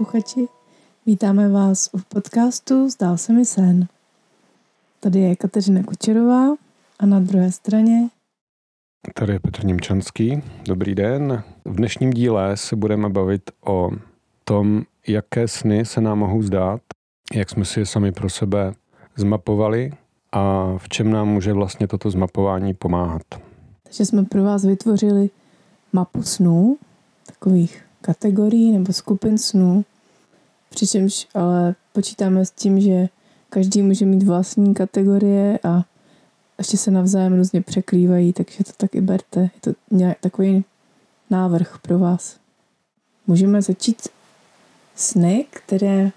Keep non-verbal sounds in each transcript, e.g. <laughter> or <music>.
posluchači. Vítáme vás u podcastu Zdál se mi sen. Tady je Kateřina Kučerová a na druhé straně Tady je Petr Němčanský. Dobrý den. V dnešním díle se budeme bavit o tom, jaké sny se nám mohou zdát, jak jsme si je sami pro sebe zmapovali a v čem nám může vlastně toto zmapování pomáhat. Takže jsme pro vás vytvořili mapu snů, takových kategorií nebo skupin snů, přičemž ale počítáme s tím, že každý může mít vlastní kategorie a ještě se navzájem různě překrývají, takže to tak i berte. Je to nějak takový návrh pro vás. Můžeme začít sny, které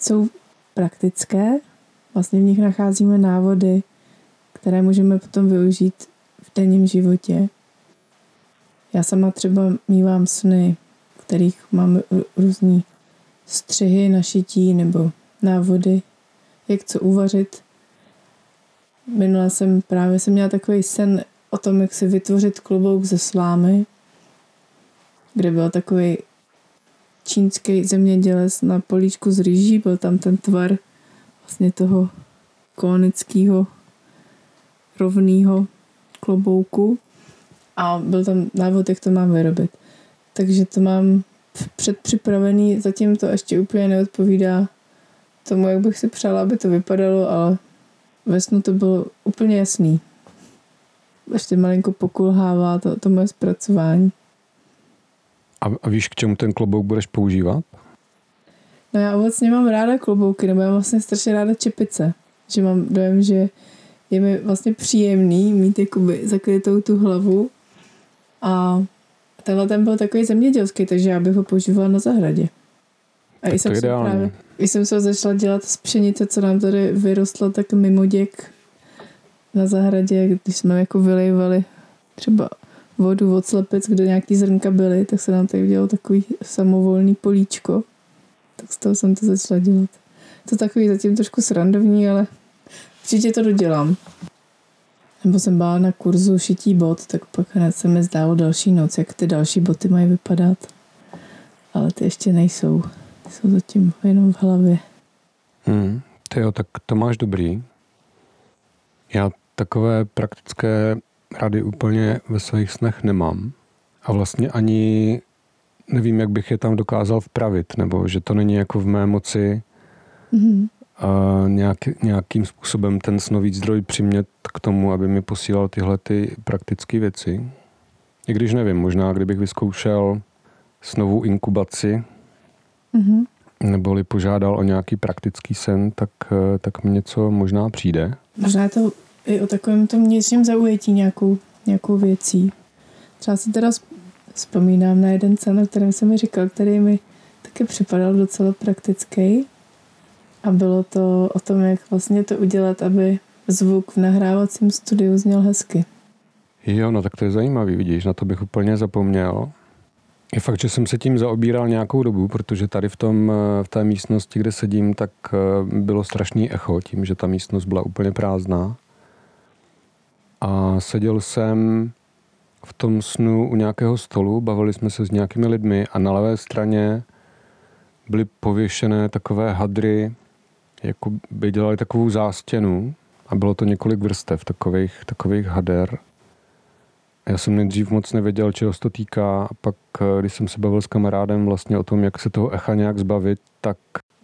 jsou praktické. Vlastně v nich nacházíme návody, které můžeme potom využít v denním životě. Já sama třeba mývám sny, v kterých mám různý střihy na šití nebo návody, jak co uvařit. Minule jsem právě jsem měla takový sen o tom, jak si vytvořit klobouk ze slámy, kde byl takový čínský zemědělec na políčku z rýží, byl tam ten tvar vlastně toho konického rovného klobouku a byl tam návod, jak to mám vyrobit. Takže to mám předpřipravený, zatím to ještě úplně neodpovídá tomu, jak bych si přála, aby to vypadalo, ale ve snu to bylo úplně jasný. Ještě malinko pokulhává to, to moje zpracování. A, a víš, k čemu ten klobouk budeš používat? No já obecně mám ráda klobouky, nebo já mám vlastně strašně ráda čepice. Že mám dojem, že je mi vlastně příjemný mít jakoby zakrytou tu hlavu a tenhle ten byl takový zemědělský, takže já bych ho používala na zahradě. A tak jsem, právě, když jsem se začala dělat z pšenice, co nám tady vyrostlo, tak mimoděk na zahradě, když jsme jako vylejvali třeba vodu od slepic, kde nějaký zrnka byly, tak se nám tady udělalo takový samovolný políčko. Tak z toho jsem to začala dělat. To takový zatím trošku srandovní, ale určitě to dodělám. Nebo jsem byla na kurzu šití bot, tak pak hned se mi zdálo další noc, jak ty další boty mají vypadat. Ale ty ještě nejsou. Ty jsou zatím jenom v hlavě. Hmm, ty jo, tak to máš dobrý. Já takové praktické rady úplně ve svých snech nemám. A vlastně ani nevím, jak bych je tam dokázal vpravit, nebo že to není jako v mé moci mm-hmm. A nějak, nějakým způsobem ten snový zdroj přimět k tomu, aby mi posílal tyhle ty praktické věci. I když nevím, možná kdybych vyzkoušel snovou inkubaci, mm-hmm. neboli požádal o nějaký praktický sen, tak, tak mi něco možná přijde. Možná to i o takovém tom vnitřním zaujetí nějakou, nějakou věcí. Třeba si teda vzpomínám na jeden sen, o kterém jsem mi říkal, který mi taky připadal docela praktický. A bylo to o tom, jak vlastně to udělat, aby zvuk v nahrávacím studiu zněl hezky. Jo, no tak to je zajímavý, vidíš, na to bych úplně zapomněl. Je fakt, že jsem se tím zaobíral nějakou dobu, protože tady v, tom, v té místnosti, kde sedím, tak eh, bylo strašný echo tím, že ta místnost byla úplně prázdná. A seděl jsem v tom snu u nějakého stolu, bavili jsme se s nějakými lidmi a na levé straně byly pověšené takové hadry, jako by dělali takovou zástěnu a bylo to několik vrstev takových, takových hader. Já jsem nejdřív moc nevěděl, čeho se to týká a pak, když jsem se bavil s kamarádem vlastně o tom, jak se toho echa nějak zbavit, tak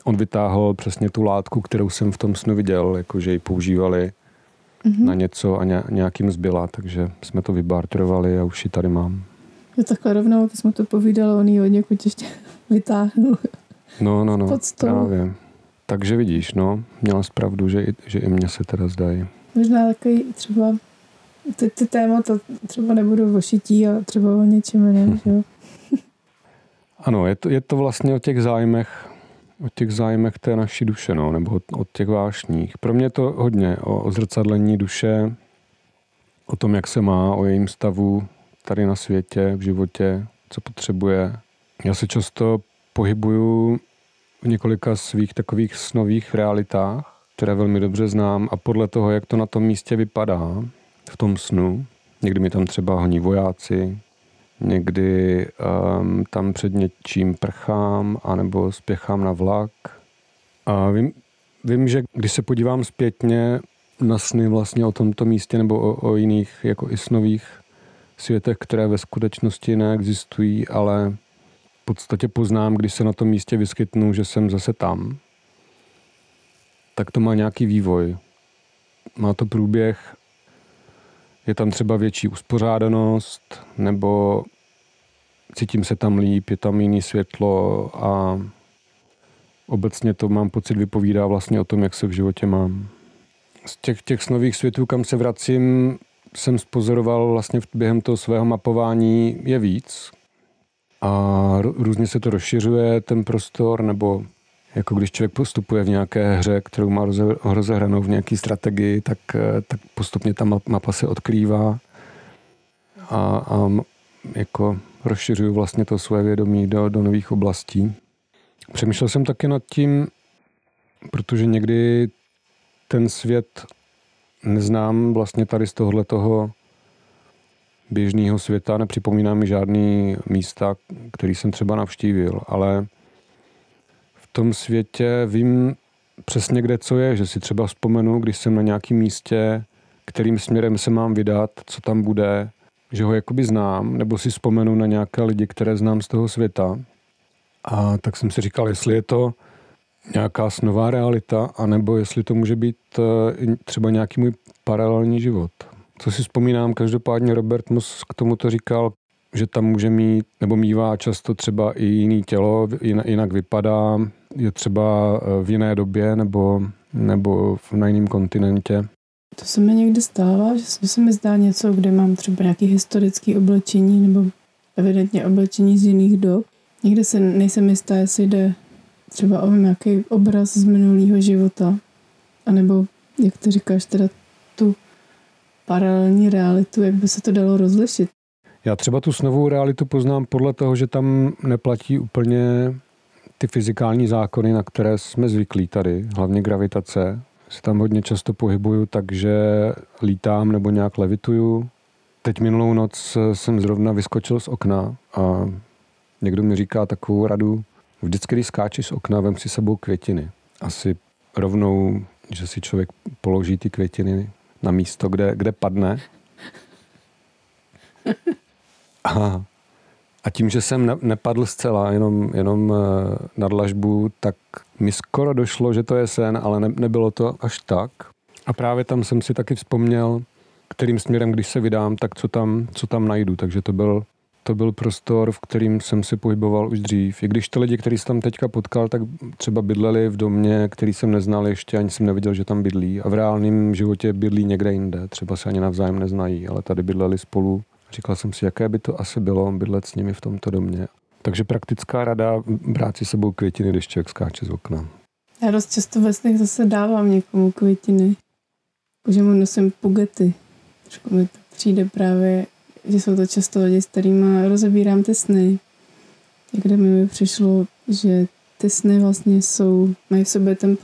on vytáhl přesně tu látku, kterou jsem v tom snu viděl, jakože ji používali mm-hmm. na něco a nějakým zbyla, takže jsme to vybartrovali a už ji tady mám. Jo, takhle rovnou, když jsme to povídali, on ji od někud ještě <laughs> vytáhnul. No, no, no, právě. Takže vidíš, no, měla zpravdu, že i, že i mě se teda zdají. Možná takový třeba ty, ty témata třeba nebudou o šití a třeba o něčem jiném, že jo? <laughs> Ano, je to, je to vlastně o těch zájmech o těch zájmech té naší duše, no, nebo o těch vášních. Pro mě to hodně o, o zrcadlení duše, o tom, jak se má, o jejím stavu tady na světě, v životě, co potřebuje. Já se často pohybuju v několika svých takových snových realitách, které velmi dobře znám a podle toho, jak to na tom místě vypadá v tom snu, někdy mi tam třeba honí vojáci, někdy um, tam před něčím prchám, anebo spěchám na vlak. A vím, vím, že když se podívám zpětně na sny vlastně o tomto místě nebo o, o jiných jako i snových světech, které ve skutečnosti neexistují, ale podstatě poznám, když se na tom místě vyskytnu, že jsem zase tam, tak to má nějaký vývoj. Má to průběh, je tam třeba větší uspořádanost, nebo cítím se tam líp, je tam jiný světlo a obecně to mám pocit vypovídá vlastně o tom, jak se v životě mám. Z těch, těch snových světů, kam se vracím, jsem spozoroval vlastně během toho svého mapování je víc. A různě se to rozšiřuje, ten prostor, nebo jako když člověk postupuje v nějaké hře, kterou má rozehranou v nějaké strategii, tak, eh, tak postupně ta mapa se odkrývá a, a jako rozšiřuju vlastně to své vědomí do, do nových oblastí. Přemýšlel jsem taky nad tím, protože někdy ten svět neznám vlastně tady z tohohle toho běžného světa, nepřipomíná mi žádný místa, který jsem třeba navštívil, ale v tom světě vím přesně, kde co je, že si třeba vzpomenu, když jsem na nějakém místě, kterým směrem se mám vydat, co tam bude, že ho jakoby znám, nebo si vzpomenu na nějaké lidi, které znám z toho světa. A tak jsem si říkal, jestli je to nějaká snová realita, anebo jestli to může být eh, třeba nějaký můj paralelní život. Co si vzpomínám, každopádně Robert Mus k tomu to říkal, že tam může mít nebo mývá často třeba i jiný tělo, jinak vypadá, je třeba eh, v jiné době nebo, nebo na jiném kontinentě. To se mi někdy stává, že se mi zdá něco, kde mám třeba nějaký historický oblečení nebo evidentně oblečení z jiných dob. Někde se nejsem jistá, jestli jde třeba o nějaký obraz z minulého života, anebo, jak ty říkáš, teda tu paralelní realitu, jak by se to dalo rozlišit. Já třeba tu snovou realitu poznám podle toho, že tam neplatí úplně ty fyzikální zákony, na které jsme zvyklí tady, hlavně gravitace. Se tam hodně často pohybuju, takže lítám nebo nějak levituju. Teď minulou noc jsem zrovna vyskočil z okna a někdo mi říká takovou radu, vždycky, když skáčeš z okna, vem si sebou květiny. Asi rovnou, že si člověk položí ty květiny na místo, kde, kde padne. A, a tím, že jsem ne, nepadl zcela, jenom, jenom eh, na dlažbu, tak mi skoro došlo, že to je sen, ale ne, nebylo to až tak. A právě tam jsem si taky vzpomněl, kterým směrem, když se vydám, tak co tam, co tam najdu. Takže to byl to byl prostor, v kterým jsem se pohyboval už dřív. I když ty lidi, který jsem tam teďka potkal, tak třeba bydleli v domě, který jsem neznal ještě, ani jsem neviděl, že tam bydlí. A v reálném životě bydlí někde jinde. Třeba se ani navzájem neznají, ale tady bydleli spolu. Říkal jsem si, jaké by to asi bylo bydlet s nimi v tomto domě. Takže praktická rada, brát si sebou květiny, když člověk skáče z okna. Já dost často ve snech zase dávám někomu květiny. Že mu nosím pugety. Trošku mi to přijde právě že jsou to často lidi, s kterými rozebírám ty sny, kde mi přišlo, že ty sny vlastně jsou, mají v sobě ten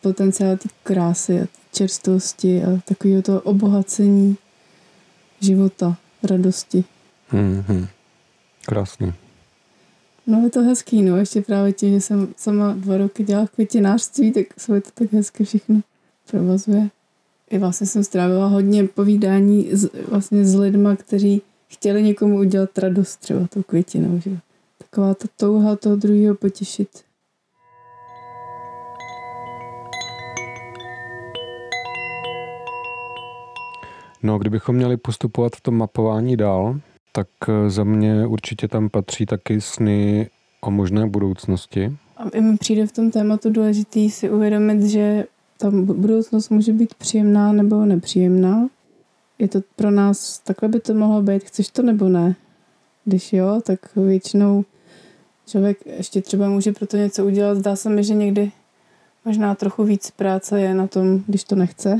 potenciál té krásy a čerstvosti a takového toho obohacení života, radosti. Mm-hmm. Krásný. No je to hezký, no ještě právě tím, že jsem sama dva roky dělala květinářství, tak se to tak hezky všechno provazuje. I vlastně jsem strávila hodně povídání s, vlastně s lidma, kteří chtěli někomu udělat radost třeba tou květinou, že Taková ta touha toho druhého potěšit. No, kdybychom měli postupovat v tom mapování dál, tak eh, za mě určitě tam patří taky sny o možné budoucnosti. A i mi přijde v tom tématu důležitý si uvědomit, že ta budoucnost může být příjemná nebo nepříjemná je to pro nás, takhle by to mohlo být, chceš to nebo ne? Když jo, tak většinou člověk ještě třeba může pro to něco udělat. Zdá se mi, že někdy možná trochu víc práce je na tom, když to nechce.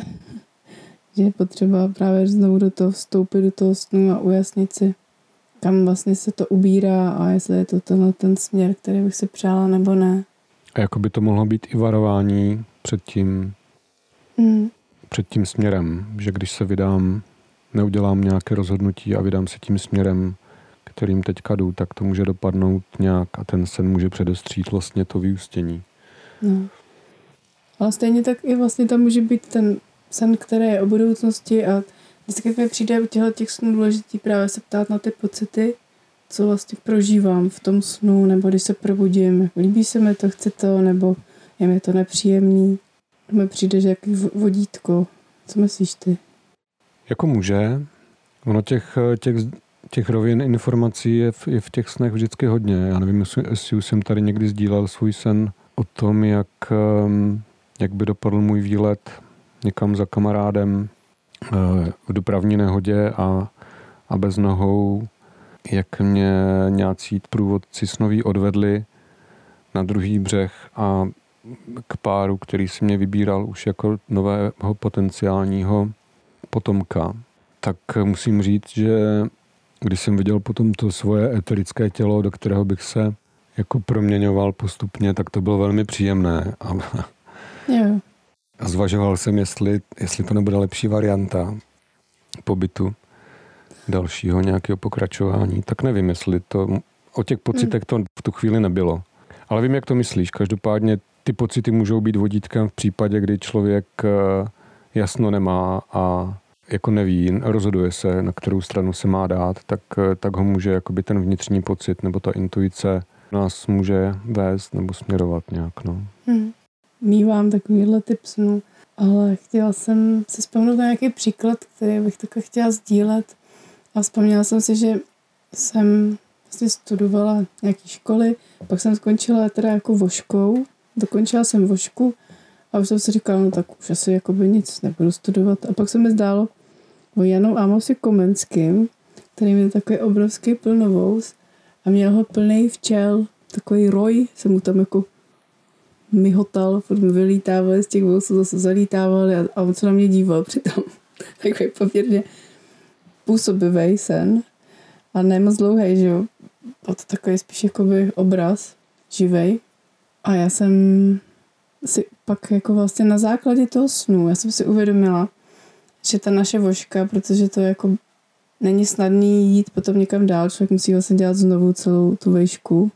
že <laughs> je potřeba právě znovu do toho vstoupit, do toho snu a ujasnit si, kam vlastně se to ubírá a jestli je to tenhle ten směr, který bych si přála nebo ne. A jako by to mohlo být i varování před tím, mm. Před tím směrem, že když se vydám neudělám nějaké rozhodnutí a vydám se tím směrem, kterým teďka jdu, tak to může dopadnout nějak a ten sen může předestřít vlastně to vyústění. No. Ale stejně tak i vlastně tam může být ten sen, který je o budoucnosti a vždycky mi přijde u těchto těch snů důležitý právě se ptát na ty pocity, co vlastně prožívám v tom snu, nebo když se probudím, líbí se mi to, chci to, nebo je mi to nepříjemný. Mi přijde, že jaký vodítko. Co myslíš ty? Jako může. Ono těch, těch, těch rovin informací je v, je v těch snech vždycky hodně. Já nevím, jestli, jestli už jsem tady někdy sdílel svůj sen o tom, jak, jak by dopadl můj výlet někam za kamarádem eh, v dopravní nehodě a, a bez nohou, jak mě nějací průvodci snoví odvedli na druhý břeh a k páru, který si mě vybíral už jako nového potenciálního potomka, tak musím říct, že když jsem viděl potom to svoje eterické tělo, do kterého bych se jako proměňoval postupně, tak to bylo velmi příjemné. A, jo. a zvažoval jsem, jestli, jestli to nebude lepší varianta pobytu dalšího nějakého pokračování. Tak nevím, jestli to o těch pocitech to v tu chvíli nebylo. Ale vím, jak to myslíš. Každopádně ty pocity můžou být vodítkem v případě, kdy člověk eh, jasno nemá a jako neví, rozhoduje se, na kterou stranu se má dát, tak, eh, tak ho může jakoby ten vnitřní pocit nebo ta intuice nás může vést nebo směrovat nějak. No. Hmm. Mývám takovýhle typ snů, ale chtěla jsem si vzpomenout na nějaký příklad, který bych takhle chtěla sdílet. A vzpomněla jsem si, že jsem vlastně studovala nějaké školy, pak jsem skončila teda jako voškou, dokončila jsem vošku a už jsem si říkala, no tak už asi jakoby nic nebudu studovat. A pak se mi zdálo o Janu Amosi Komenským, který měl takový obrovský plnovous a měl ho plný včel, takový roj, jsem mu tam jako myhotal, furt mi vylítávali z těch vousů, zase zalítávali a, a on se na mě díval přitom. <laughs> takový poměrně působivý sen a ne moc dlouhý, že jo. Byl to takový spíš jakoby obraz živej. A já jsem si pak jako vlastně na základě toho snu, já jsem si uvědomila, že ta naše voška, protože to jako není snadný jít potom někam dál, člověk musí vlastně dělat znovu celou tu vejšku,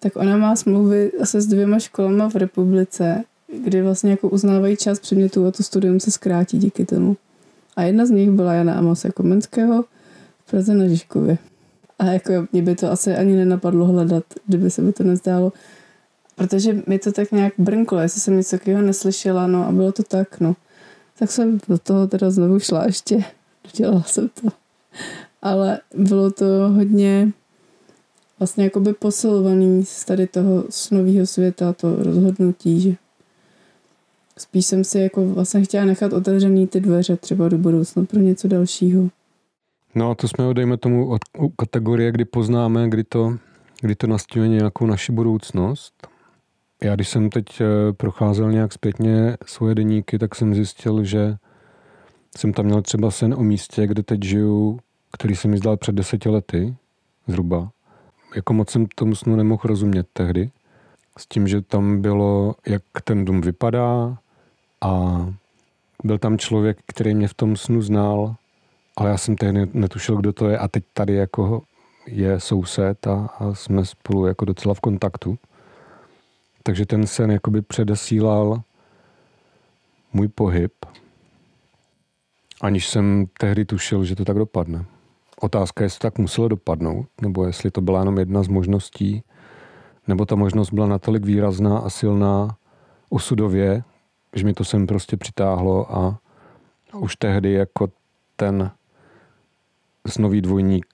tak ona má smlouvy asi s dvěma školama v republice, kdy vlastně jako uznávají část předmětů a to studium se zkrátí díky tomu. A jedna z nich byla Jana Amose Komenského v Praze na Žižkově. A jako mě by to asi ani nenapadlo hledat, kdyby se mi to nezdálo. Protože mi to tak nějak brnklo, jestli jsem něco takového neslyšela, no a bylo to tak, no. Tak jsem do toho teda znovu šla ještě, <laughs> dělala jsem to. Ale bylo to hodně vlastně jakoby posilovaný z tady toho snového světa, to rozhodnutí, že spíš jsem si jako vlastně chtěla nechat otevřený ty dveře třeba do budoucna pro něco dalšího. No a to jsme, dejme tomu, od kategorie, kdy poznáme, kdy to, kdy to nastínuje nějakou naši budoucnost. Já když jsem teď eh, procházel nějak zpětně svoje deníky, tak jsem zjistil, že jsem tam měl třeba sen o místě, kde teď žiju, který se mi zdal před deseti lety, zhruba. Jako moc jsem tomu snu nemohl rozumět tehdy. S tím, že tam bylo, jak ten dům vypadá a byl tam člověk, který mě v tom snu znal, ale já jsem tehdy netušil, kdo to je a teď tady jako je soused a, a jsme spolu jako docela v kontaktu. Takže ten sen jakoby předesílal můj pohyb, aniž jsem tehdy tušil, že to tak dopadne. Otázka je, jestli to tak muselo dopadnout, nebo jestli to byla jenom jedna z možností, nebo ta možnost byla natolik výrazná a silná osudově, že mi to sem prostě přitáhlo a už tehdy jako ten snový dvojník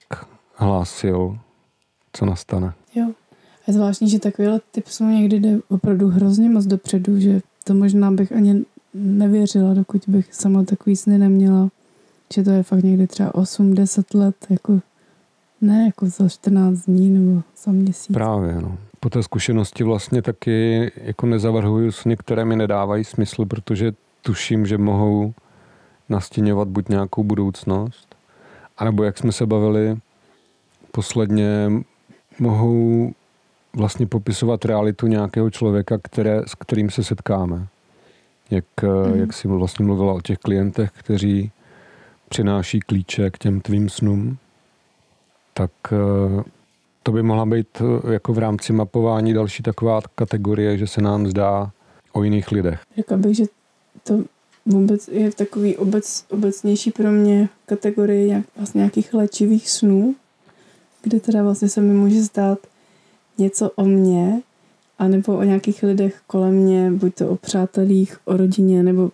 hlásil, co nastane. Jo. Je zvláštní, že takovýhle typ snů někdy jde opravdu hrozně moc dopředu, že to možná bych ani nevěřila, dokud bych sama takový sny neměla. Že to je fakt někdy třeba 8-10 let, jako ne jako za 14 dní nebo za měsíc. Právě, no. Po té zkušenosti vlastně taky jako nezavrhuju sny, které mi nedávají smysl, protože tuším, že mohou nastěňovat buď nějakou budoucnost, anebo jak jsme se bavili posledně, mohou vlastně popisovat realitu nějakého člověka, které, s kterým se setkáme. Jak, mm. jak jsi vlastně mluvila o těch klientech, kteří přináší klíče k těm tvým snům. tak eh, to by mohla být eh, jako v rámci mapování další taková kategorie, že se nám zdá o jiných lidech. Řekla bych, že to vůbec je takový obec, obecnější pro mě kategorie nějak, vlastně nějakých léčivých snů, kde teda vlastně se mi může zdát něco o mně, anebo o nějakých lidech kolem mě, buď to o přátelích, o rodině, nebo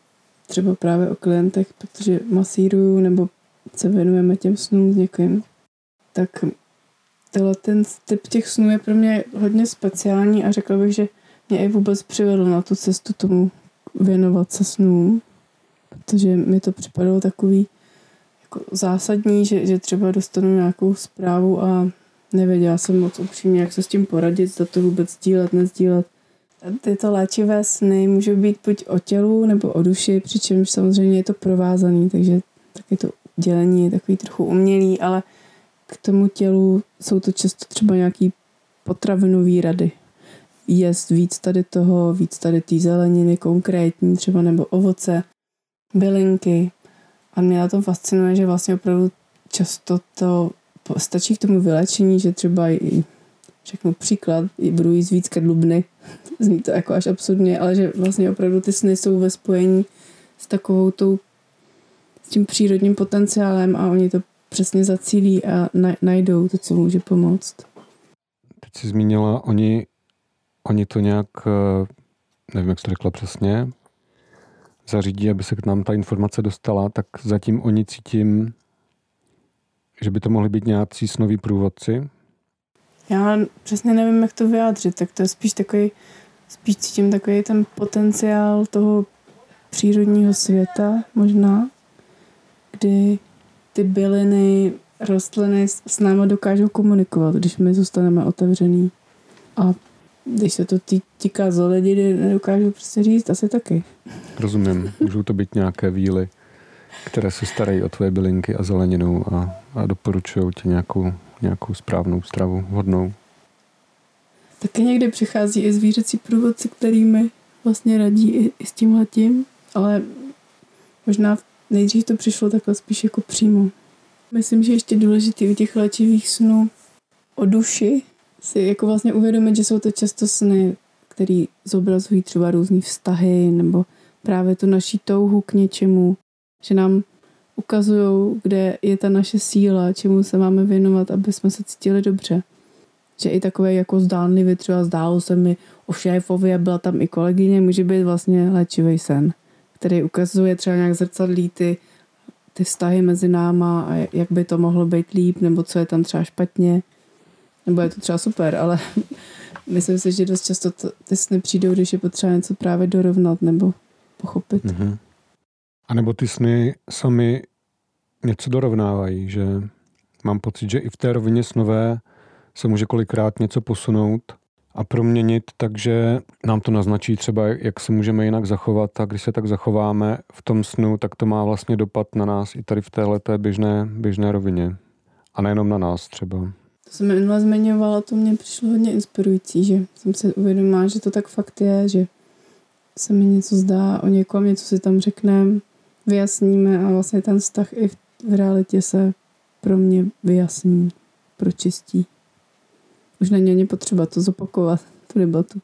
třeba právě o klientech, protože masíruju nebo se věnujeme těm snům s někým. Tak tenhle ten typ těch snů je pro mě hodně speciální a řekla bych, že mě i vůbec přivedl na tu cestu tomu věnovat se snům, protože mi to připadalo takový jako zásadní, že, že třeba dostanu nějakou zprávu a nevěděla jsem moc upřímně, jak se s tím poradit, zda to vůbec sdílet, nezdílet. Tyto léčivé sny můžou být buď o tělu nebo o duši, přičemž samozřejmě je to provázaný, takže taky to dělení je takový trochu umělý, ale k tomu tělu jsou to často třeba nějaký potravinový rady. Jest víc tady toho, víc tady té zeleniny konkrétní, třeba nebo ovoce, bylinky. A mě na tom fascinuje, že vlastně opravdu často to stačí k tomu vylečení, že třeba i řeknu příklad, budu jíst víc kadlubny, <laughs> zní to jako až absurdně, ale že vlastně opravdu ty sny jsou ve spojení s takovou tou s tím přírodním potenciálem a oni to přesně zacílí a najdou to, co může pomoct. Teď jsi zmínila, oni, oni to nějak, eh, nevím, jak jsi to řekla přesně, zařídí, aby se k nám ta informace dostala, tak zatím oni cítím, že by to mohli být nějací snoví průvodci? Já přesně nevím, jak to vyjádřit, tak to je spíš takový, spíš cítím takový ten potenciál toho přírodního světa možná, kdy ty byliny, rostliny s náma dokážou komunikovat, když my zůstaneme otevřený. A když se to týká zolediny, nedokážu prostě říct, asi taky. Rozumím. Můžou to být nějaké víly, které se starají o tvoje bylinky a zeleninu a, a doporučují ti nějakou, nějakou správnou stravu, hodnou. Taky někdy přichází i zvířecí průvodci, kterými vlastně radí i, i s tímhletím, ale možná nejdřív to přišlo takhle spíš jako přímo. Myslím, že ještě důležitý u těch léčivých snů o duši si jako vlastně uvědomit, že jsou to často sny, které zobrazují třeba různé vztahy nebo právě tu naší touhu k něčemu, že nám ukazují, kde je ta naše síla, čemu se máme věnovat, aby jsme se cítili dobře. Že i takové jako zdánlivě, třeba zdálo se mi o šéfovi a byla tam i kolegyně, může být vlastně léčivý sen, který ukazuje třeba nějak zrcadlí ty, ty vztahy mezi náma a jak by to mohlo být líp, nebo co je tam třeba špatně. Nebo je to třeba super, ale <laughs> myslím si, že dost často to, ty sny přijdou, když je potřeba něco právě dorovnat nebo pochopit. Mm-hmm. A nebo ty sny sami něco dorovnávají, že mám pocit, že i v té rovině snové se může kolikrát něco posunout a proměnit, takže nám to naznačí třeba, jak se můžeme jinak zachovat a když se tak zachováme v tom snu, tak to má vlastně dopad na nás i tady v této běžné, běžné rovině. A nejenom na nás třeba. To jsem minule zmiňovala, to mě přišlo hodně inspirující, že jsem si uvědomila, že to tak fakt je, že se mi něco zdá o někom, něco si tam řekneme, vyjasníme a vlastně ten vztah i v, v realitě se pro mě vyjasní, pročistí. Už není ani potřeba to zopakovat, tu debatu.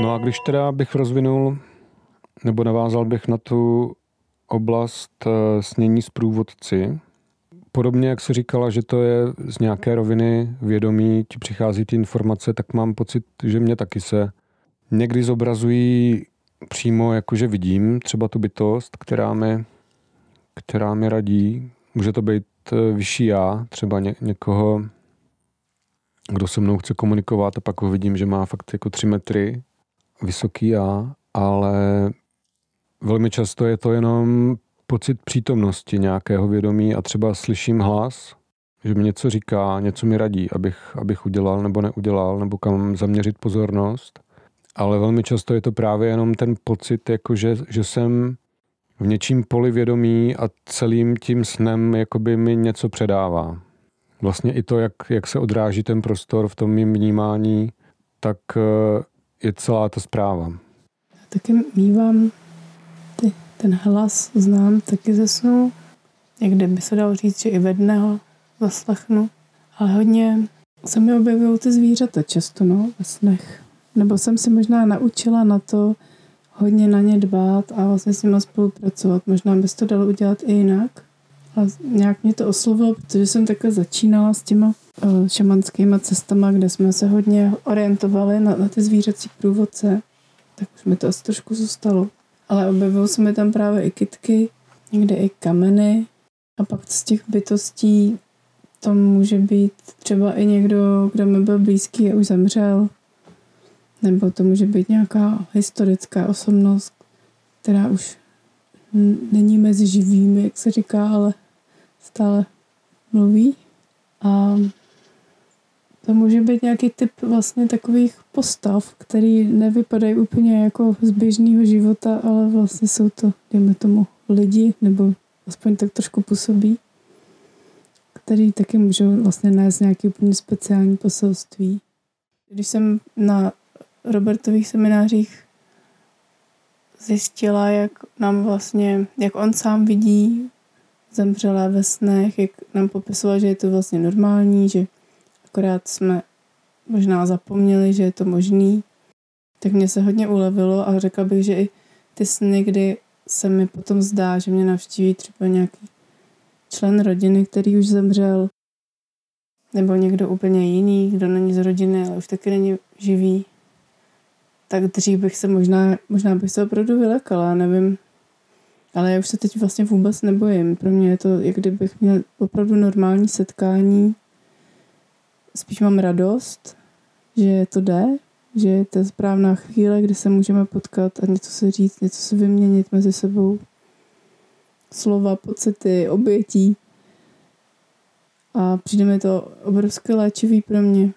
No a když teda bych rozvinul, nebo navázal bych na tu oblast eh, snění s průvodci, podobně jak se říkala, že to je z nějaké roviny vědomí, ti přichází ty informace, tak mám pocit, že mě taky se někdy zobrazují přímo, jakože vidím třeba tu bytost, která mi, která mi radí. Může to být eh, vyšší já, třeba ně, někoho, kdo se mnou chce komunikovat a pak ho vidím, že má fakt jako tři metry vysoký já, ale velmi často je to jenom pocit přítomnosti nějakého vědomí a třeba slyším hlas, že mi něco říká, něco mi radí, abych, abych udělal nebo neudělal, nebo kam zaměřit pozornost ale velmi často je to právě jenom ten pocit, jako že, že jsem v něčím poli vědomí a celým tím snem jakoby mi něco předává. Vlastně i to, jak, jak se odráží ten prostor v tom mým vnímání, tak eh, je celá ta zpráva. Já taky mývám ty, ten hlas, znám taky ze snu. někdy by se dalo říct, že i ve dne ho zaslechnu. Ale hodně se mi objevují ty zvířata často, no, ve snech. Nebo jsem si možná naučila na to hodně na ně dbát a vlastně s nimi spolupracovat. Možná bys to dalo udělat i jinak. A nějak mě to oslovilo, protože jsem takhle začínala s těma uh, šamanskýma cestama, kde jsme se hodně orientovali na, na ty zvířecí průvodce. Tak už mi to asi trošku zůstalo. Ale objevují se mi tam právě i kitky, někde i kameny. A pak z těch bytostí to může být třeba i někdo, kdo mi byl blízký a už zemřel. Nebo to může být nějaká historická osobnost, která už není mezi živými, jak se říká, ale stále mluví. A to může být nějaký typ vlastně takových postav, který nevypadají úplně jako z běžného života, ale vlastně jsou to, dejme tomu, lidi, nebo aspoň tak trošku působí, který taky můžou vlastně nést nějaký úplně speciální poselství. Když jsem na Robertových seminářích zjistila, jak nám vlastně, jak on sám vidí zemřelé ve snech, jak nám popisoval, že je to vlastně normální, že akorát jsme možná zapomněli, že je to možný, tak mě se hodně ulevilo a řekla bych, že i ty sny, kdy se mi potom zdá, že mě navštíví třeba nějaký člen rodiny, který už zemřel, nebo někdo úplně jiný, kdo není z rodiny, ale už taky není živý, tak dřív bych se možná, možná bych se opravdu vylekala, nevím. Ale já už se teď vlastně vůbec nebojím. Pro mě je to, jak kdybych měl opravdu normální setkání. Spíš mám radost, že to jde, že je to správná chvíle, kdy se můžeme potkat a něco se říct, něco se vyměnit mezi sebou. Slova, pocity, obětí. A přijde mi to obrovské léčivý pro mě.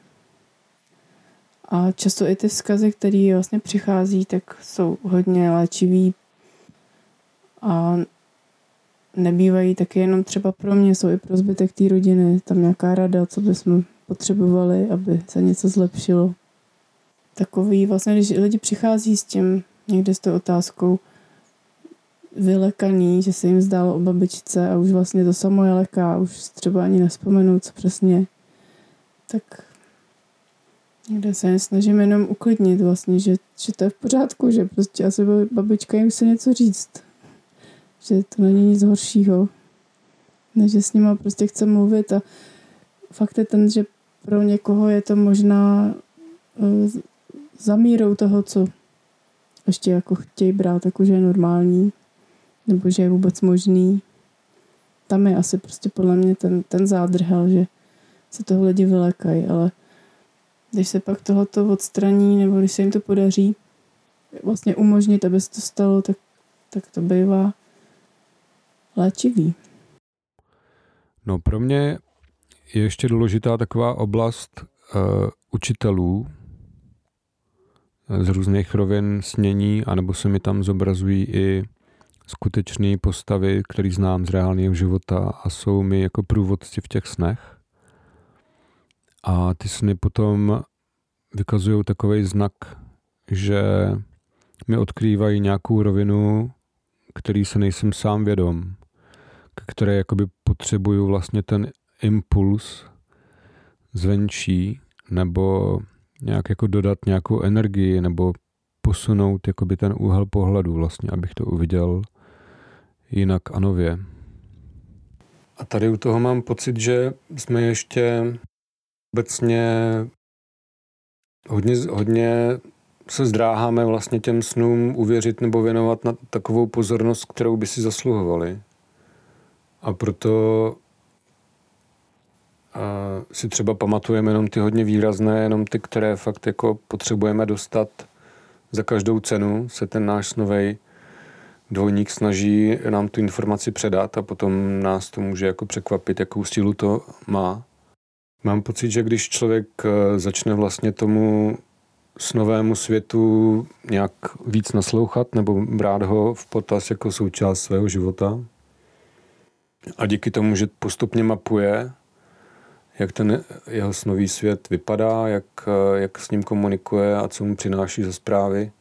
A často i ty vzkazy, které vlastně přichází, tak jsou hodně léčivý a nebývají taky jenom třeba pro mě, jsou i pro zbytek té rodiny. Tam nějaká rada, co bychom potřebovali, aby se něco zlepšilo. Takový vlastně, když lidi přichází s tím, někde s tou otázkou, vylekaný, že se jim zdálo o babičce a už vlastně to samo je leká, už třeba ani nespomenu, co přesně, tak Někde se snažím jenom uklidnit vlastně, že, že to je v pořádku, že prostě asi babička jim chce něco říct. Že to není nic horšího. Než že s nima prostě chce mluvit a fakt je ten, že pro někoho je to možná uh, zamírou toho, co ještě jako chtějí brát, jako že je normální, nebo že je vůbec možný. Tam je asi prostě podle mě ten, ten zádrhel, že se toho lidi vylekají, ale když se pak tohoto odstraní, nebo když se jim to podaří vlastně umožnit, aby se to stalo, tak, tak to bývá léčivý. No pro mě je ještě důležitá taková oblast uh, učitelů z různých rovin snění, anebo se mi tam zobrazují i skutečné postavy, které znám z reálného života a jsou mi jako průvodci v těch snech. A ty sny potom vykazují takový znak, že mi odkrývají nějakou rovinu, který se nejsem sám vědom, které jakoby potřebuju vlastně ten impuls zvenčí, nebo nějak jako dodat nějakou energii, nebo posunout jakoby ten úhel pohledu vlastně, abych to uviděl jinak a nově. A tady u toho mám pocit, že jsme ještě obecně hodně, hodně se zdráháme vlastně těm snům uvěřit nebo věnovat na takovou pozornost, kterou by si zasluhovali. A proto a si třeba pamatujeme jenom ty hodně výrazné, jenom ty, které fakt jako potřebujeme dostat za každou cenu, se ten náš snovej dvojník snaží nám tu informaci předat a potom nás to může jako překvapit, jakou sílu to má. Mám pocit, že když člověk eh, začne vlastně tomu snovému světu nějak víc naslouchat nebo brát ho v potaz jako součást svého života? A díky tomu, že postupně mapuje, jak ten jeho snový svět vypadá, jak, eh, jak s ním komunikuje a co mu přináší za zprávy,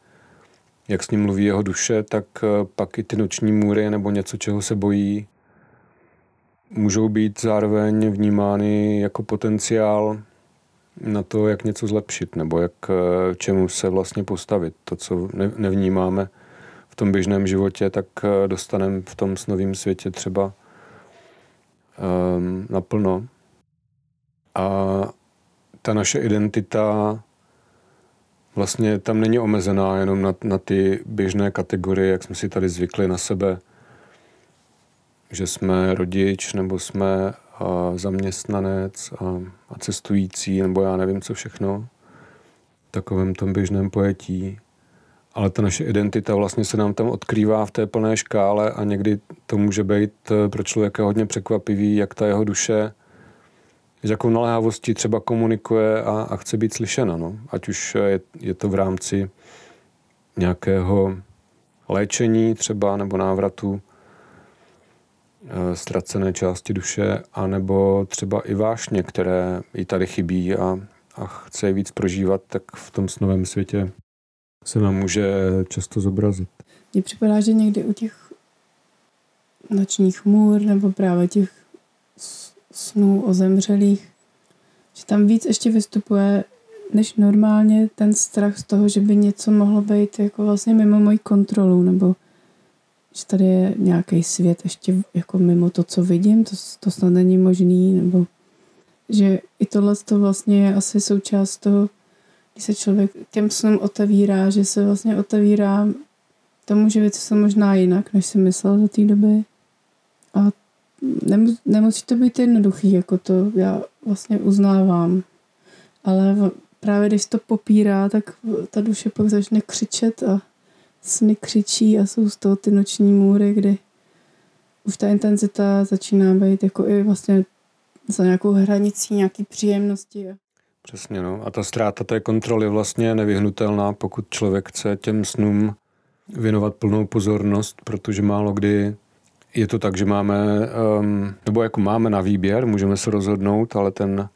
jak s ním mluví jeho duše, tak eh, pak i ty noční můry nebo něco, čeho se bojí, můžou být zároveň vnímány jako potenciál na to, jak něco zlepšit, nebo jak eh, čemu se vlastně postavit. To, co nevnímáme v tom běžném životě, tak eh, dostaneme v tom snovém světě třeba um, naplno. A ta naše identita vlastně tam není omezená jenom na, na ty běžné kategorie, jak jsme si tady zvykli na sebe, že jsme rodič nebo jsme zaměstnanec a, a cestující, nebo já nevím co všechno, v takovém tom běžném pojetí. Ale ta naše identita vlastně se nám tam odkrývá v té plné škále a někdy to může být eh, pro člověka hodně překvapivý, jak ta jeho duše s jakou naléhavostí třeba komunikuje a, a chce být slyšena. No. Ať už je, je to v rámci nějakého léčení třeba nebo návratu ztracené části duše, anebo třeba i vášně, které jí tady chybí a, a chce je víc prožívat, tak v tom snovém světě se nám může často zobrazit. Mně připadá, že někdy u těch nočních můr nebo právě těch snů o zemřelých, že tam víc ještě vystupuje než normálně ten strach z toho, že by něco mohlo být jako vlastně mimo moji kontrolu, nebo že tady je nějaký svět ještě jako mimo to, co vidím, to, to snad není možný, nebo že i tohle to vlastně je asi součást toho, když se člověk těm snům otevírá, že se vlastně otevírá tomu, že věci jsou možná jinak, než si myslel do té doby. A nemus, nemusí to být jednoduchý, jako to já vlastně uznávám. Ale právě když to popírá, tak ta duše pak začne křičet a sny křičí a jsou z toho ty noční můry, kdy už ta intenzita začíná být jako i vlastně za nějakou hranicí nějaký příjemnosti. Přesně, no. A ta ztráta té kontroly vlastně je nevyhnutelná, pokud člověk chce těm snům věnovat plnou pozornost, protože málo kdy je to tak, že máme, um, nebo jako máme na výběr, můžeme se rozhodnout, ale ten,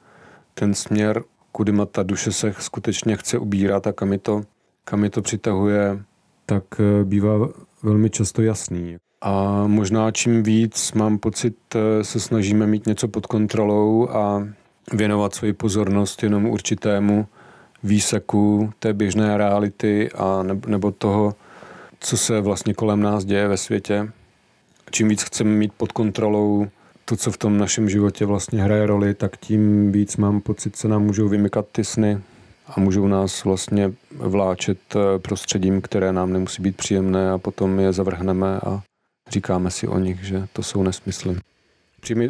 ten směr, kudy ta duše se skutečně chce ubírat a kam je to, kam je to přitahuje, tak eh, bývá velmi často jasný. A možná čím víc mám pocit, eh, se snažíme mít něco pod kontrolou a věnovat svoji pozornost jenom určitému výseku té běžné reality a nebo toho, co se vlastně kolem nás děje ve světě. Čím víc chceme mít pod kontrolou to, co v tom našem životě vlastně hraje roli, tak tím víc mám pocit, se nám můžou vymykat ty sny a můžou nás vlastně vláčet eh, prostředím, které nám nemusí být příjemné a potom je zavrhneme a říkáme si o nich, že to jsou nesmysly.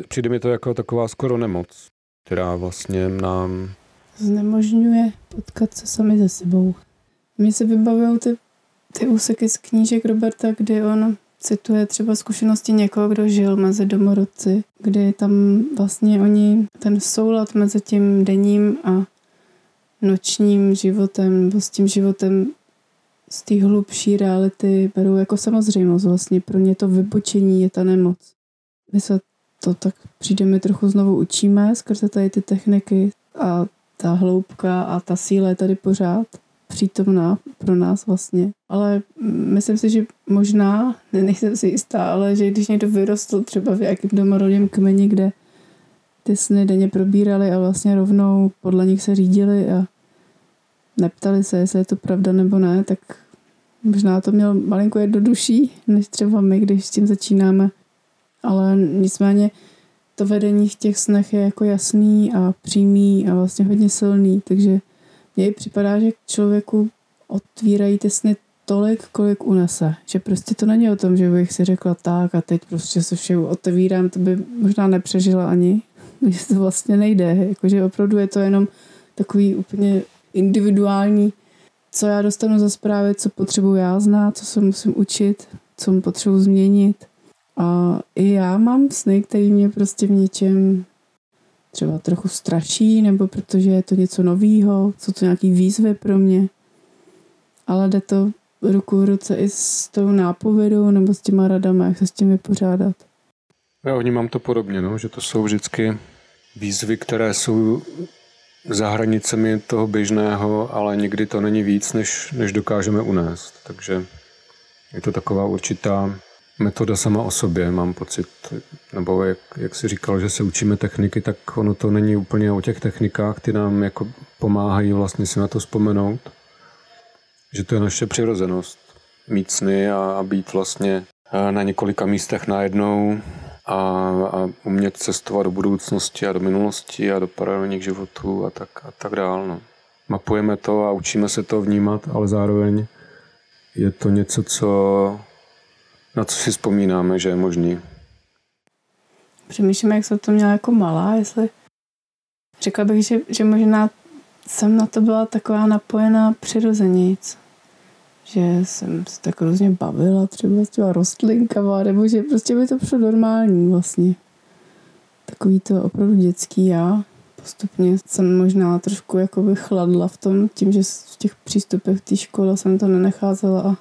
Přijde mi to jako taková skoro nemoc, která vlastně nám... Znemožňuje potkat se sami ze sebou. Mně se vybavují ty, ty úseky z knížek Roberta, kdy on cituje třeba zkušenosti někoho, kdo žil mezi domorodci, kdy tam vlastně oni ten soulad mezi tím denním a nočním životem nebo s tím životem z té hlubší reality berou jako samozřejmost. Vlastně pro ně to vybočení je ta nemoc. My se to tak přijdeme trochu znovu učíme skrze tady ty techniky a ta hloubka a ta síla je tady pořád přítomná pro nás vlastně. Ale myslím si, že možná, nejsem si jistá, ale že když někdo vyrostl třeba v jakém domorodém kmeni, kde ty sny denně probírali a vlastně rovnou podle nich se řídili a neptali se, jestli je to pravda nebo ne, tak možná to měl malinko jednodušší, než třeba my, když s tím začínáme. Ale nicméně to vedení v těch snech je jako jasný a přímý a vlastně hodně silný, takže mně připadá, že člověku otvírají ty sny tolik, kolik unese. Že prostě to není o tom, že bych si řekla tak a teď prostě se všeho otevírám, to by možná nepřežila ani, <laughs> že to vlastně nejde. Jakože opravdu je to jenom takový úplně individuální, co já dostanu za zprávy, co potřebuji já znát, co se musím učit, co potřebuji změnit. A i já mám sny, které mě prostě v něčem třeba trochu straší, nebo protože je to něco novýho, co to nějaký výzvy pro mě. Ale jde to ruku v ruce i s tou nápovědou nebo s těma radama, jak se s tím vypořádat. Já mám to podobně, no, že to jsou vždycky výzvy, které jsou za hranicemi toho běžného, ale někdy to není víc, než, než dokážeme unést. Takže je to taková určitá metoda sama o sobě, mám pocit. Nebo jak, jak jsi říkal, že se učíme techniky, tak ono to není úplně o těch technikách, ty nám jako pomáhají vlastně si na to vzpomenout. Že to je naše přirozenost. Mít sny a, a být vlastně na několika místech najednou a, a umět cestovat do budoucnosti a do minulosti a do paralelních životů a tak, a tak dál. No. Mapujeme to a učíme se to vnímat, ale zároveň je to něco, co, na co si vzpomínáme, že je možný. Přemýšlím, jak jsem to měla jako malá, jestli řekla bych, že, že možná jsem na to byla taková napojená přirozenějíc že jsem se tak různě bavila třeba s těma rostlinkama, nebo že prostě by to přišlo normální vlastně. Takový to opravdu dětský já. Postupně jsem možná trošku jakoby chladla v tom, tím, že v těch přístupech té škole jsem to nenecházela a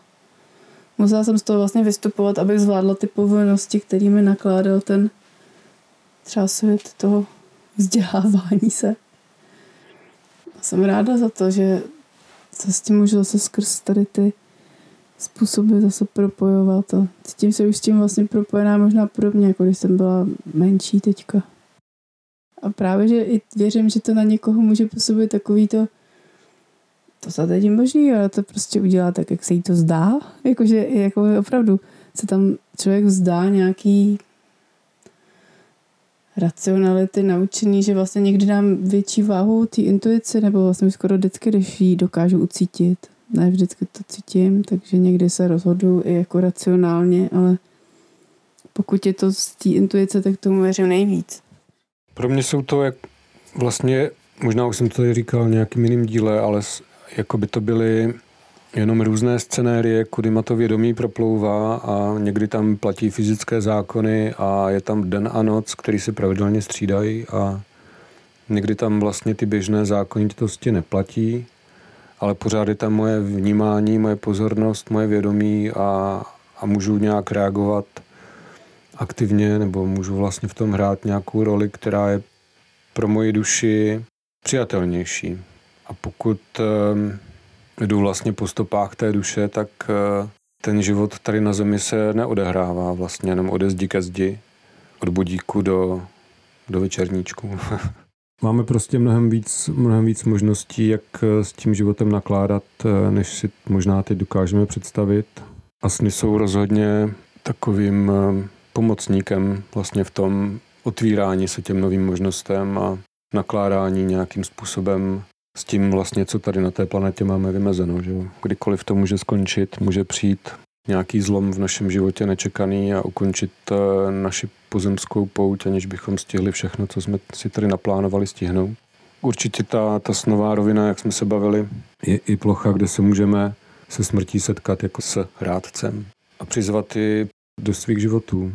musela jsem z toho vlastně vystupovat, abych zvládla ty povinnosti, kterými nakládal ten třeba svět toho vzdělávání se. A jsem ráda za to, že se s tím můžu zase skrz tady ty způsoby zase propojovat a cítím se už s tím vlastně propojená možná podobně, jako když jsem byla menší teďka. A právě, že i věřím, že to na někoho může působit takový to, to se teď možný, ale to prostě udělá tak, jak se jí to zdá. Jakože jako opravdu se tam člověk zdá nějaký racionality naučený, že vlastně někdy dám větší váhu té intuici, nebo vlastně skoro vždycky, když ji dokážu ucítit. Ne vždycky to cítím, takže někdy se rozhodu i jako racionálně, ale pokud je to z té intuice, tak tomu věřím nejvíc. Pro mě jsou to jak vlastně, možná už jsem to tady říkal nějakým jiným díle, ale jako by to byly jenom různé scenérie, kudy to vědomí proplouvá a někdy tam platí fyzické zákony a je tam den a noc, který se pravidelně střídají a někdy tam vlastně ty běžné zákonitosti neplatí, ale pořád je tam moje vnímání, moje pozornost, moje vědomí a, a můžu nějak reagovat aktivně nebo můžu vlastně v tom hrát nějakou roli, která je pro moji duši přijatelnější. A pokud um, jdu vlastně po stopách té duše, tak eh, ten život tady na zemi se neodehrává vlastně jenom ode zdi ke zdi, od budíku do, do večerníčku. <laughs> Máme prostě mnohem víc, mnohem víc možností, jak eh, s tím životem nakládat, eh, než si možná teď dokážeme představit. A sny jsou rozhodně takovým pomocníkem vlastně v tom otvírání se těm novým možnostem a nakládání nějakým způsobem s tím vlastně, co tady na té planetě máme vymezeno. Že Kdykoliv to může skončit, může přijít nějaký zlom v našem životě nečekaný a ukončit eh, naši pozemskou pouť, aniž bychom stihli všechno, co jsme si tady naplánovali stihnout. Určitě ta, ta snová rovina, jak jsme se bavili, je i plocha, kde se můžeme se smrtí setkat jako s rádcem a přizvat ji do svých životů.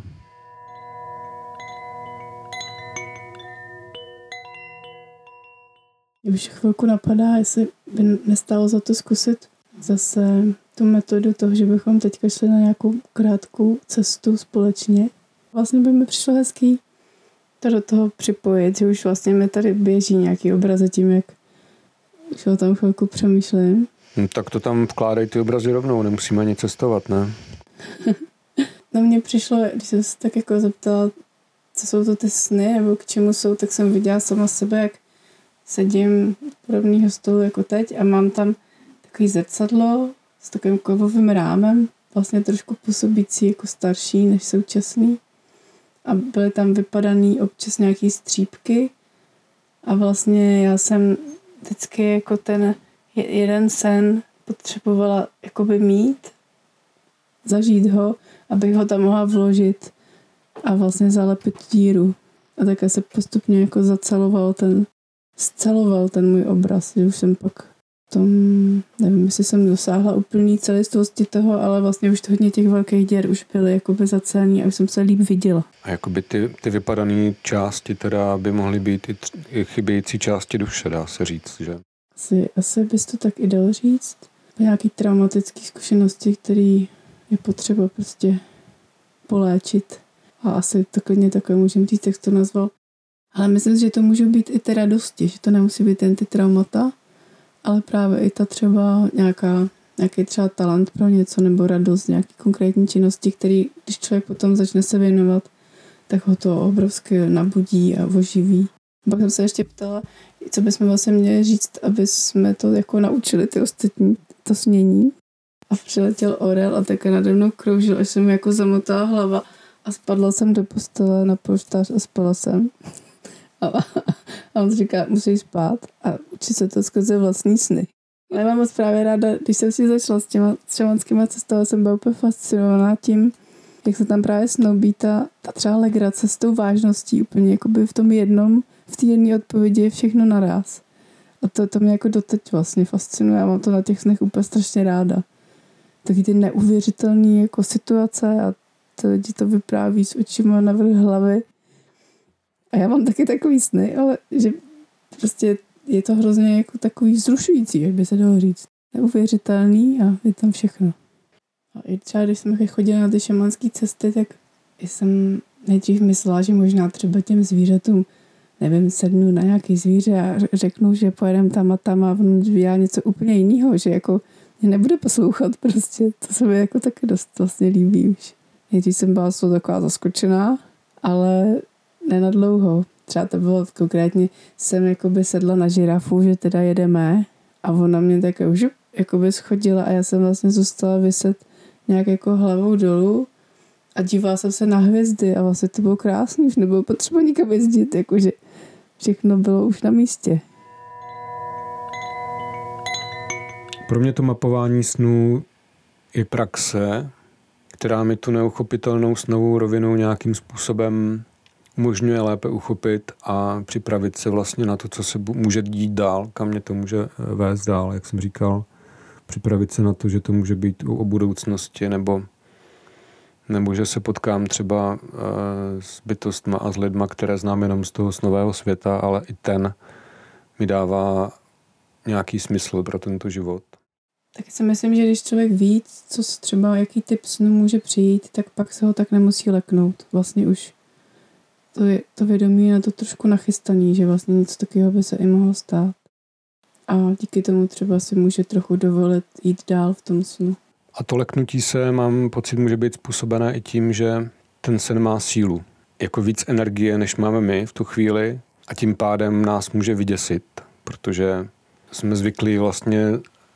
Už chvilku napadá, jestli by nestalo za to zkusit zase tu metodu toho, že bychom teďka šli na nějakou krátkou cestu společně. Vlastně by mi přišlo hezký to do toho připojit, že už vlastně mi tady běží nějaký obrazy tím, jak už o tom chvilku přemýšlím. No, tak to tam vkládají ty obrazy rovnou, nemusíme ani cestovat, ne? <laughs> no mně přišlo, když jsem se tak jako zeptala, co jsou to ty sny, nebo k čemu jsou, tak jsem viděla sama sebe, jak sedím podobného stolu jako teď a mám tam takový zrcadlo s takovým kovovým rámem, vlastně trošku působící jako starší než současný. A byly tam vypadaný občas nějaký střípky a vlastně já jsem vždycky jako ten jeden sen potřebovala jakoby mít, zažít ho, abych ho tam mohla vložit a vlastně zalepit díru. A také se postupně jako zaceloval ten sceloval ten můj obraz, že už jsem pak tom, nevím, jestli jsem dosáhla úplný celistvosti toho, ale vlastně už to hodně těch velkých děr už byly jakoby zacený a už jsem se líp viděla. A jakoby ty, ty vypadané části teda by mohly být i, i chybějící části duše, dá se říct, že? Asi, asi bys to tak i dal říct. Nějaký traumatický zkušenosti, který je potřeba prostě poléčit. A asi to klidně takové můžeme říct, jak to nazval. Ale myslím že to můžou být i ty radosti, že to nemusí být jen ty traumata, ale právě i ta třeba nějaká nějaký třeba talent pro něco nebo radost, nějaký konkrétní činnosti, který, když člověk potom začne se věnovat, tak ho to obrovsky nabudí a oživí. Pak jsem se ještě ptala, co bychom vlastně měli říct, aby jsme to jako naučili ty ostatní, to smění. A přiletěl orel a také nade mnou kroužil, až se mi jako zamotala hlava a spadla jsem do postele na polštář a spala jsem. A, a on říká, musíš spát a učit se to skrze vlastní sny. Já mám moc právě ráda, když jsem si začala s těma šamanskýma cestama, jsem byla úplně fascinovaná tím, jak se tam právě snoubí ta, ta třeba legrace s tou vážností úplně jakoby v tom jednom, v té jedné odpovědi je všechno naraz. A to, to mě jako doteď vlastně fascinuje. Já mám to na těch snech úplně strašně ráda. Taky ty neuvěřitelné jako situace a to lidi to vypráví s očima na vrch hlavy. A já mám taky takový sny, ale že prostě je to hrozně jako takový zrušující, jak by se dalo říct. Neuvěřitelný a je tam všechno. A i třeba, když jsme chodili na ty šamanské cesty, tak jsem nejdřív myslela, že možná třeba těm zvířatům, nevím, sednu na nějaký zvíře a řeknu, že pojedeme tam a tam a on dělá něco úplně jiného, že jako mě nebude poslouchat prostě. To se mi jako taky dost vlastně líbí už. Nejdřív jsem byla z taková zaskočená, ale ne na dlouho. Třeba to bylo konkrétně, jsem jakoby sedla na žirafu, že teda jedeme a ona mě tak už jakoby schodila a já jsem vlastně zůstala vyset nějak jako hlavou dolů a dívala jsem se na hvězdy a vlastně to bylo krásný, už nebylo potřeba nikam jezdit, jakože všechno bylo už na místě. Pro mě to mapování snů je praxe, která mi tu neuchopitelnou snovou rovinu nějakým způsobem umožňuje lépe uchopit a připravit se vlastně na to, co se může dít dál, kam mě to může eh, vést dál, jak jsem říkal. Připravit se na to, že to může být o budoucnosti nebo, nebo že se potkám třeba eh, s bytostma a s lidma, které znám jenom z toho snového světa, ale i ten mi dává nějaký smysl pro tento život. Tak si myslím, že když člověk ví, co třeba, jaký typ snu může přijít, tak pak se ho tak nemusí leknout. Vlastně už to, je, to vědomí je na to trošku nachystaný, že vlastně něco takového by se i mohlo stát. A díky tomu třeba si může trochu dovolit jít dál v tom snu. A to leknutí se, mám pocit, může být způsobené i tím, že ten sen má sílu. Jako víc energie, než máme my v tu chvíli a tím pádem nás může vyděsit, protože jsme zvyklí vlastně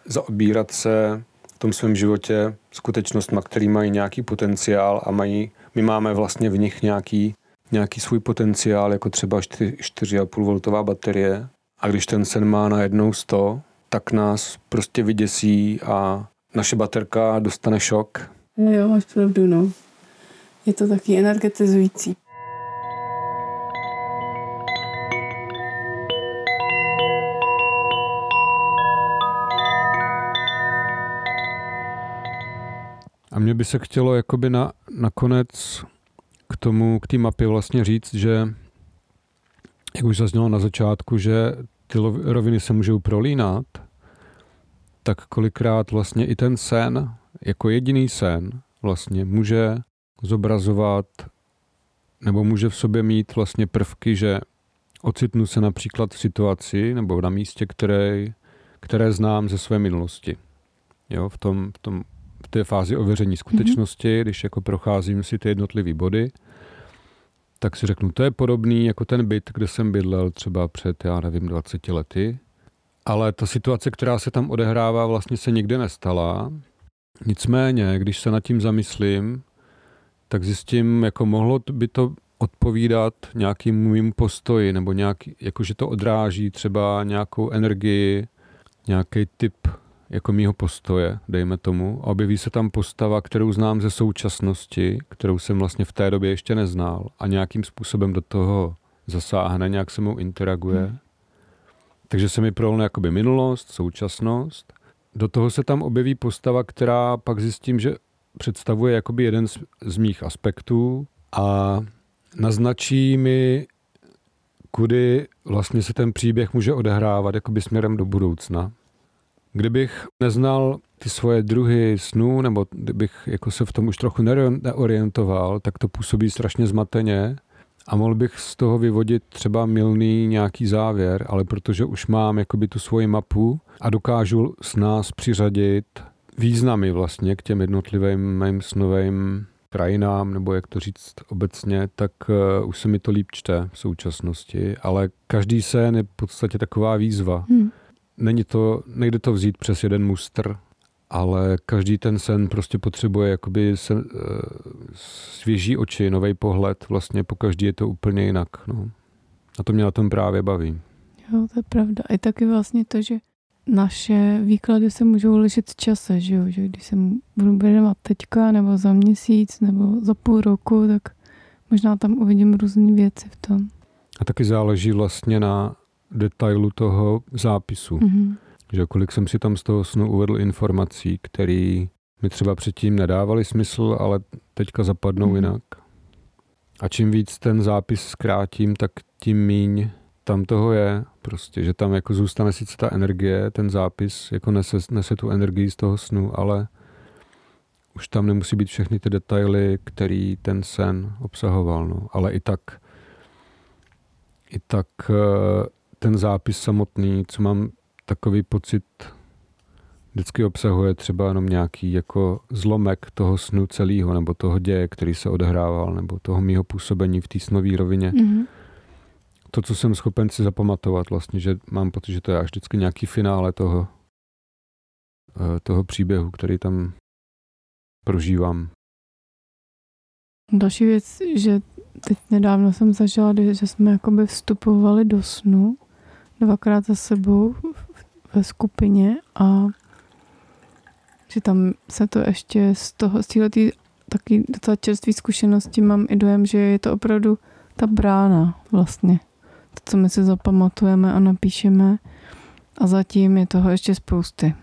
zaobírat se v tom svém životě skutečnostma, který mají nějaký potenciál a mají, my máme vlastně v nich nějaký nějaký svůj potenciál, jako třeba 4,5 voltová baterie. A když ten sen má na jednou 100, tak nás prostě vyděsí a naše baterka dostane šok. Jo, máš pravdu, no. Je to taky energetizující. A mě by se chtělo jakoby na, nakonec k tomu, k té mapě vlastně říct, že jak už zaznělo na začátku, že ty roviny se můžou prolínat, tak kolikrát vlastně i ten sen, jako jediný sen, vlastně může zobrazovat nebo může v sobě mít vlastně prvky, že ocitnu se například v situaci nebo na místě, které, které znám ze své minulosti. Jo, v, tom, v tom v té fázi ověření skutečnosti, mm-hmm. když jako procházím si ty jednotlivé body, tak si řeknu, to je podobný jako ten byt, kde jsem bydlel třeba před, já nevím, 20 lety, ale ta situace, která se tam odehrává, vlastně se nikdy nestala. Nicméně, když se nad tím zamyslím, tak zjistím, jako mohlo by to odpovídat nějakým mým postoji, nebo nějak, jako že to odráží třeba nějakou energii, nějaký typ jako mýho postoje, dejme tomu. A objeví se tam postava, kterou znám ze současnosti, kterou jsem vlastně v té době ještě neznal a nějakým způsobem do toho zasáhne, nějak se mnou interaguje. Hmm. Takže se mi prolne jakoby minulost, současnost. Do toho se tam objeví postava, která pak zjistím, že představuje jakoby jeden z, z mých aspektů a naznačí mi, kudy vlastně se ten příběh může odehrávat jakoby směrem do budoucna. Kdybych neznal ty svoje druhy snů, nebo kdybych jako se v tom už trochu neorientoval, tak to působí strašně zmateně a mohl bych z toho vyvodit třeba milný nějaký závěr, ale protože už mám jakoby tu svoji mapu a dokážu s nás přiřadit významy vlastně k těm jednotlivým mým snovým krajinám, nebo jak to říct obecně, tak uh, už se mi to líp čte v současnosti, ale každý sen je v podstatě taková výzva. Hmm. Není to, nejde to vzít přes jeden mustr, ale každý ten sen prostě potřebuje jakoby se, uh, svěží oči, nový pohled, vlastně po každý je to úplně jinak. No. A to mě na tom právě baví. Jo, to je pravda. A taky vlastně to, že naše výklady se můžou lišit v čase, že jo? Že když se budu věnovat teďka, nebo za měsíc, nebo za půl roku, tak možná tam uvidím různé věci v tom. A taky záleží vlastně na detailu toho zápisu. Mm-hmm. Že kolik jsem si tam z toho snu uvedl informací, které mi třeba předtím nedávaly smysl, ale teďka zapadnou mm-hmm. jinak. A čím víc ten zápis zkrátím, tak tím míň tam toho je, prostě, že tam jako zůstane sice ta energie, ten zápis jako nese, nese tu energii z toho snu, ale už tam nemusí být všechny ty detaily, který ten sen obsahoval, no. ale i tak i tak eh, ten zápis samotný, co mám takový pocit, vždycky obsahuje třeba jenom nějaký jako zlomek toho snu celého, nebo toho děje, který se odehrával, nebo toho mýho působení v té snové rovině. Mm-hmm to, co jsem schopen si zapamatovat vlastně, že mám pocit, že to je až vždycky nějaký finále toho, eh, toho příběhu, který tam prožívám. Další věc, že teď nedávno jsem zažila, že jsme jakoby vstupovali do snu dvakrát za sebou ve skupině a že tam se to ještě z toho, z této taky docela čerstvé zkušenosti mám i dojem, že je to opravdu ta brána vlastně to, co my si zapamatujeme a napíšeme. A zatím je toho ještě spousty.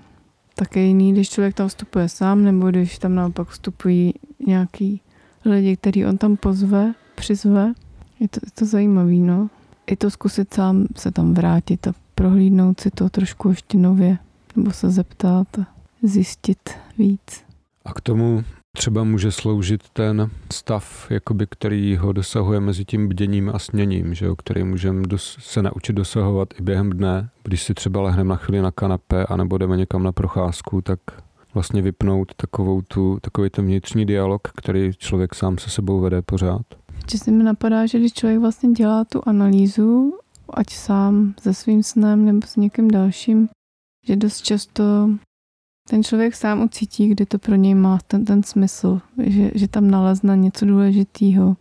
Také jiný, když člověk tam vstupuje sám, nebo když tam naopak vstupují nějaký lidi, který on tam pozve, přizve. Je to, je to zajímavý, no. I to zkusit sám se tam vrátit a prohlídnout si to trošku ještě nově, nebo se zeptat a zjistit víc. A k tomu Třeba může sloužit ten stav, jakoby, který ho dosahuje mezi tím bděním a sněním, že jo, který můžeme dos- se naučit dosahovat i během dne. Když si třeba lehneme na chvíli na kanapé anebo jdeme někam na procházku, tak vlastně vypnout takovou tu, takový ten vnitřní dialog, který člověk sám se sebou vede pořád. Že si mi napadá, že když člověk vlastně dělá tu analýzu, ať sám se svým snem nebo s někým dalším, že dost často ten člověk sám ucítí, kdy to pro něj má ten, ten smysl, že, že tam nalezne něco důležitého.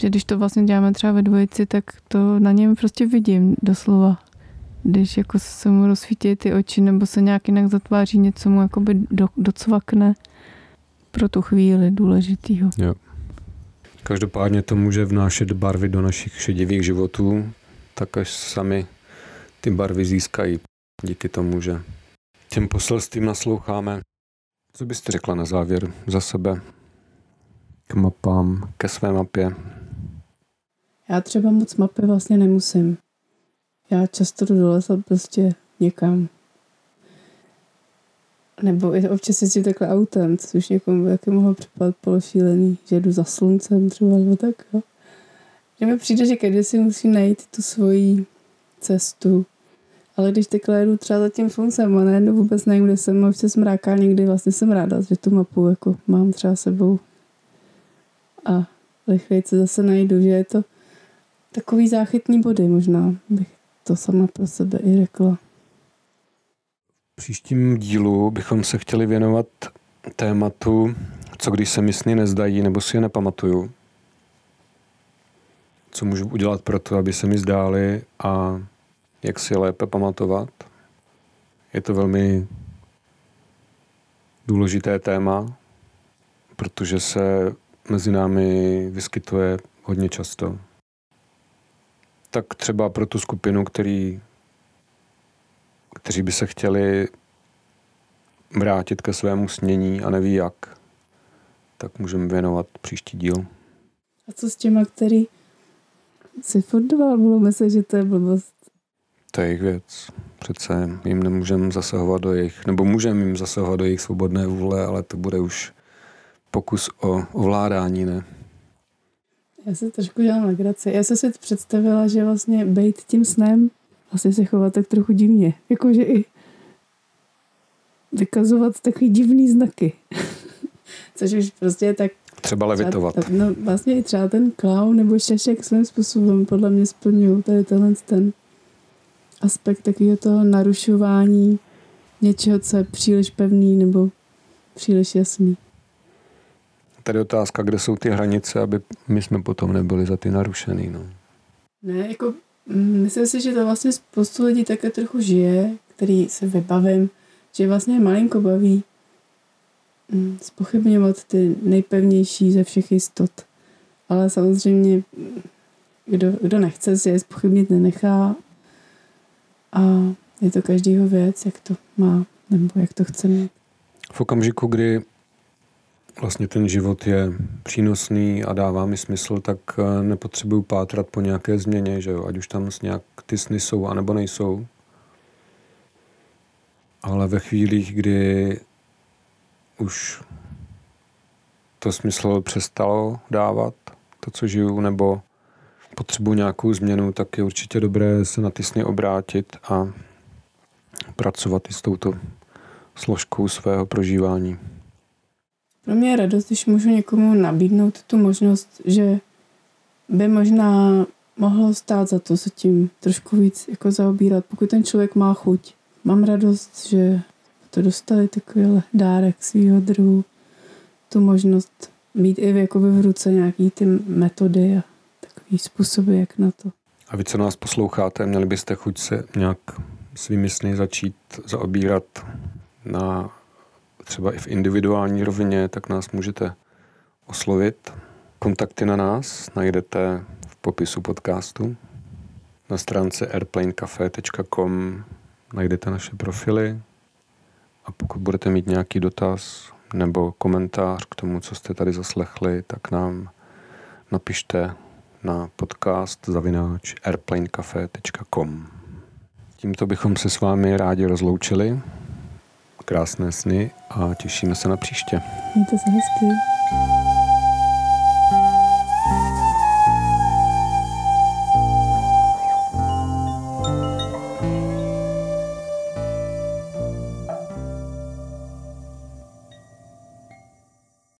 Že když to vlastně děláme třeba ve dvojici, tak to na něm prostě vidím doslova. Když jako se mu rozsvítí ty oči nebo se nějak jinak zatváří, něco mu jakoby do, docvakne pro tu chvíli důležitýho. Jo. Každopádně to může vnášet barvy do našich šedivých životů, tak až sami ty barvy získají díky tomu, že těm poselstvím nasloucháme. Co byste řekla na závěr za sebe k mapám, ke své mapě? Já třeba moc mapy vlastně nemusím. Já často jdu do lesa prostě někam. Nebo i občas jezdím takhle autem, což někomu jaký mohlo připadat pološílený, že jdu za sluncem třeba, nebo tak. Jo. Že mi přijde, že každý si musí najít tu svoji cestu, ale když takhle jedu třeba za tím sluncem a najednou vůbec nevím, kde jsem, a se mráká někdy, vlastně jsem ráda, že tu mapu jako mám třeba sebou a rychleji se zase najdu, že je to takový záchytný body možná, bych to sama pro sebe i řekla. Příštím dílu bychom se chtěli věnovat tématu, co když se mi sny nezdají nebo si je nepamatuju. Co můžu udělat pro to, aby se mi zdály a jak si lépe pamatovat. Je to velmi důležité téma, protože se mezi námi vyskytuje hodně často. Tak třeba pro tu skupinu, který, kteří by se chtěli vrátit ke svému snění a neví jak, tak můžeme věnovat příští díl. A co s těma, který si furt budou myslet, že to je blbost? To je jejich věc. Přece jim nemůžeme zasahovat do jejich, nebo můžeme jim zasahovat do jejich svobodné vůle, ale to bude už pokus o ovládání, ne? Já se trošku dělám legraci. Já jsem si představila, že vlastně být tím snem vlastně se chovat tak trochu divně. Jakože i vykazovat takový divný znaky. <laughs> Což už prostě je tak... Třeba levitovat. Třeba, no vlastně i třeba ten klaun nebo šešek svým způsobem podle mě splňují tady tenhle ten aspekt takového toho narušování něčeho, co je příliš pevný nebo příliš jasný. Tady otázka, kde jsou ty hranice, aby my jsme potom nebyli za ty narušený. No. Ne, jako myslím si, že to vlastně spoustu lidí také trochu žije, který se vybavím, že vlastně malinko baví mm, spochybňovat ty nejpevnější ze všech jistot. Ale samozřejmě, kdo, kdo nechce si je spochybnit, nenechá. A je to každýho věc, jak to má, nebo jak to chce mít. V okamžiku, kdy vlastně ten život je přínosný a dává mi smysl, tak eh, nepotřebuju pátrat po nějaké změně, že jo? ať už tam nějak ty sny jsou, anebo nejsou. Ale ve chvílích, kdy už to smysl přestalo dávat, to, co žiju, nebo potřebuji nějakou změnu, tak je určitě dobré se na ty sny obrátit a pracovat i s touto složkou svého prožívání. Pro mě je radost, když můžu někomu nabídnout tu možnost, že by možná mohlo stát za to se tím trošku víc jako zaobírat, pokud ten člověk má chuť. Mám radost, že to dostali takový dárek svýho druhu, tu možnost mít i jako v ruce nějaký ty metody a takový způsoby, jak na to. A vy, co nás posloucháte, měli byste chuť se nějak svými sny začít zaobírat na třeba i v individuální rovině, tak nás můžete oslovit. Kontakty na nás najdete v popisu podcastu. Na stránce airplanecafe.com najdete naše profily a pokud budete mít nějaký dotaz nebo komentář k tomu, co jste tady zaslechli, tak nám napište na podcast zavináč airplanecafe.com. Tímto bychom se s vámi rádi rozloučili krásné sny a těšíme se na příště. Mějte se hezky.